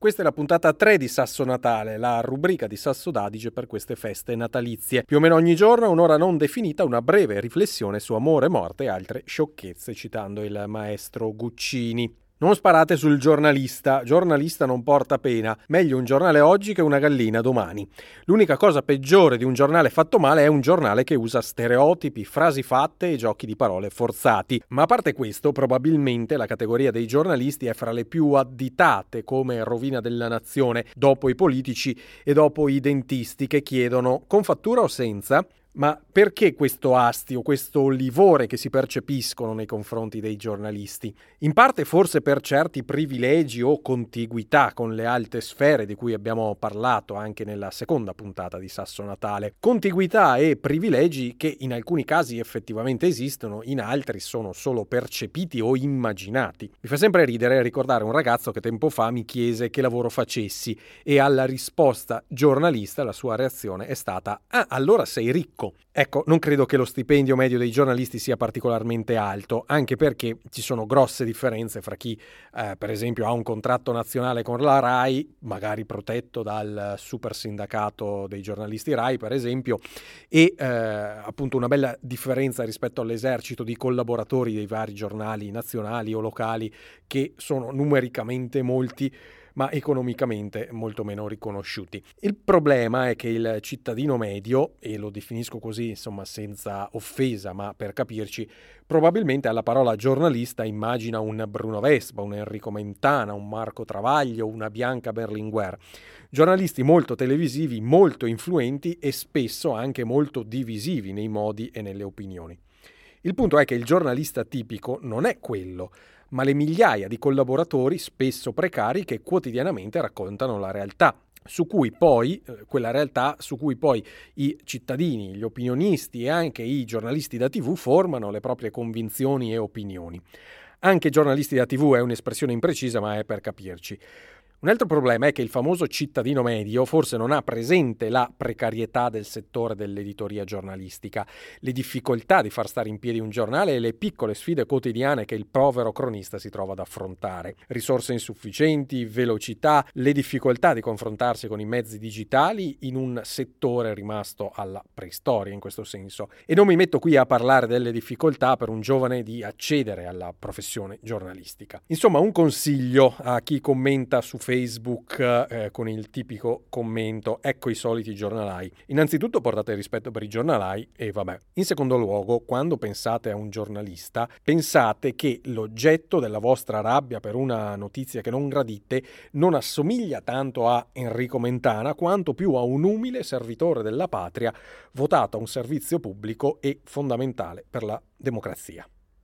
Questa è la puntata 3 di Sasso Natale, la rubrica di Sasso d'Adige per queste feste natalizie. Più o meno ogni giorno, un'ora non definita, una breve riflessione su amore, morte e altre sciocchezze, citando il maestro Guccini. Non sparate sul giornalista, giornalista non porta pena, meglio un giornale oggi che una gallina domani. L'unica cosa peggiore di un giornale fatto male è un giornale che usa stereotipi, frasi fatte e giochi di parole forzati. Ma a parte questo, probabilmente la categoria dei giornalisti è fra le più additate come rovina della nazione, dopo i politici e dopo i dentisti che chiedono con fattura o senza ma perché questo astio, questo livore che si percepiscono nei confronti dei giornalisti? In parte forse per certi privilegi o contiguità con le alte sfere di cui abbiamo parlato anche nella seconda puntata di Sasso Natale. Contiguità e privilegi che in alcuni casi effettivamente esistono, in altri sono solo percepiti o immaginati. Mi fa sempre ridere ricordare un ragazzo che tempo fa mi chiese che lavoro facessi e alla risposta giornalista la sua reazione è stata Ah, allora sei ricco ricco. Ecco, non credo che lo stipendio medio dei giornalisti sia particolarmente alto, anche perché ci sono grosse differenze fra chi, eh, per esempio, ha un contratto nazionale con la RAI, magari protetto dal super sindacato dei giornalisti RAI, per esempio, e eh, appunto una bella differenza rispetto all'esercito di collaboratori dei vari giornali nazionali o locali che sono numericamente molti ma economicamente molto meno riconosciuti. Il problema è che il cittadino medio, e lo definisco così insomma senza offesa, ma per capirci, probabilmente alla parola giornalista immagina un Bruno Vespa, un Enrico Mentana, un Marco Travaglio, una Bianca Berlinguer. Giornalisti molto televisivi, molto influenti e spesso anche molto divisivi nei modi e nelle opinioni. Il punto è che il giornalista tipico non è quello, ma le migliaia di collaboratori, spesso precari, che quotidianamente raccontano la realtà, su cui poi, eh, quella realtà su cui poi i cittadini, gli opinionisti e anche i giornalisti da TV formano le proprie convinzioni e opinioni. Anche giornalisti da TV è un'espressione imprecisa, ma è per capirci. Un altro problema è che il famoso cittadino medio forse non ha presente la precarietà del settore dell'editoria giornalistica, le difficoltà di far stare in piedi un giornale e le piccole sfide quotidiane che il povero cronista si trova ad affrontare. Risorse insufficienti, velocità, le difficoltà di confrontarsi con i mezzi digitali in un settore rimasto alla preistoria in questo senso. E non mi metto qui a parlare delle difficoltà per un giovane di accedere alla professione giornalistica. Insomma, un consiglio a chi commenta su Facebook Facebook eh, con il tipico commento ecco i soliti giornalai. Innanzitutto portate rispetto per i giornalai e vabbè. In secondo luogo, quando pensate a un giornalista, pensate che l'oggetto della vostra rabbia per una notizia che non gradite non assomiglia tanto a Enrico Mentana quanto più a un umile servitore della patria votato a un servizio pubblico e fondamentale per la democrazia.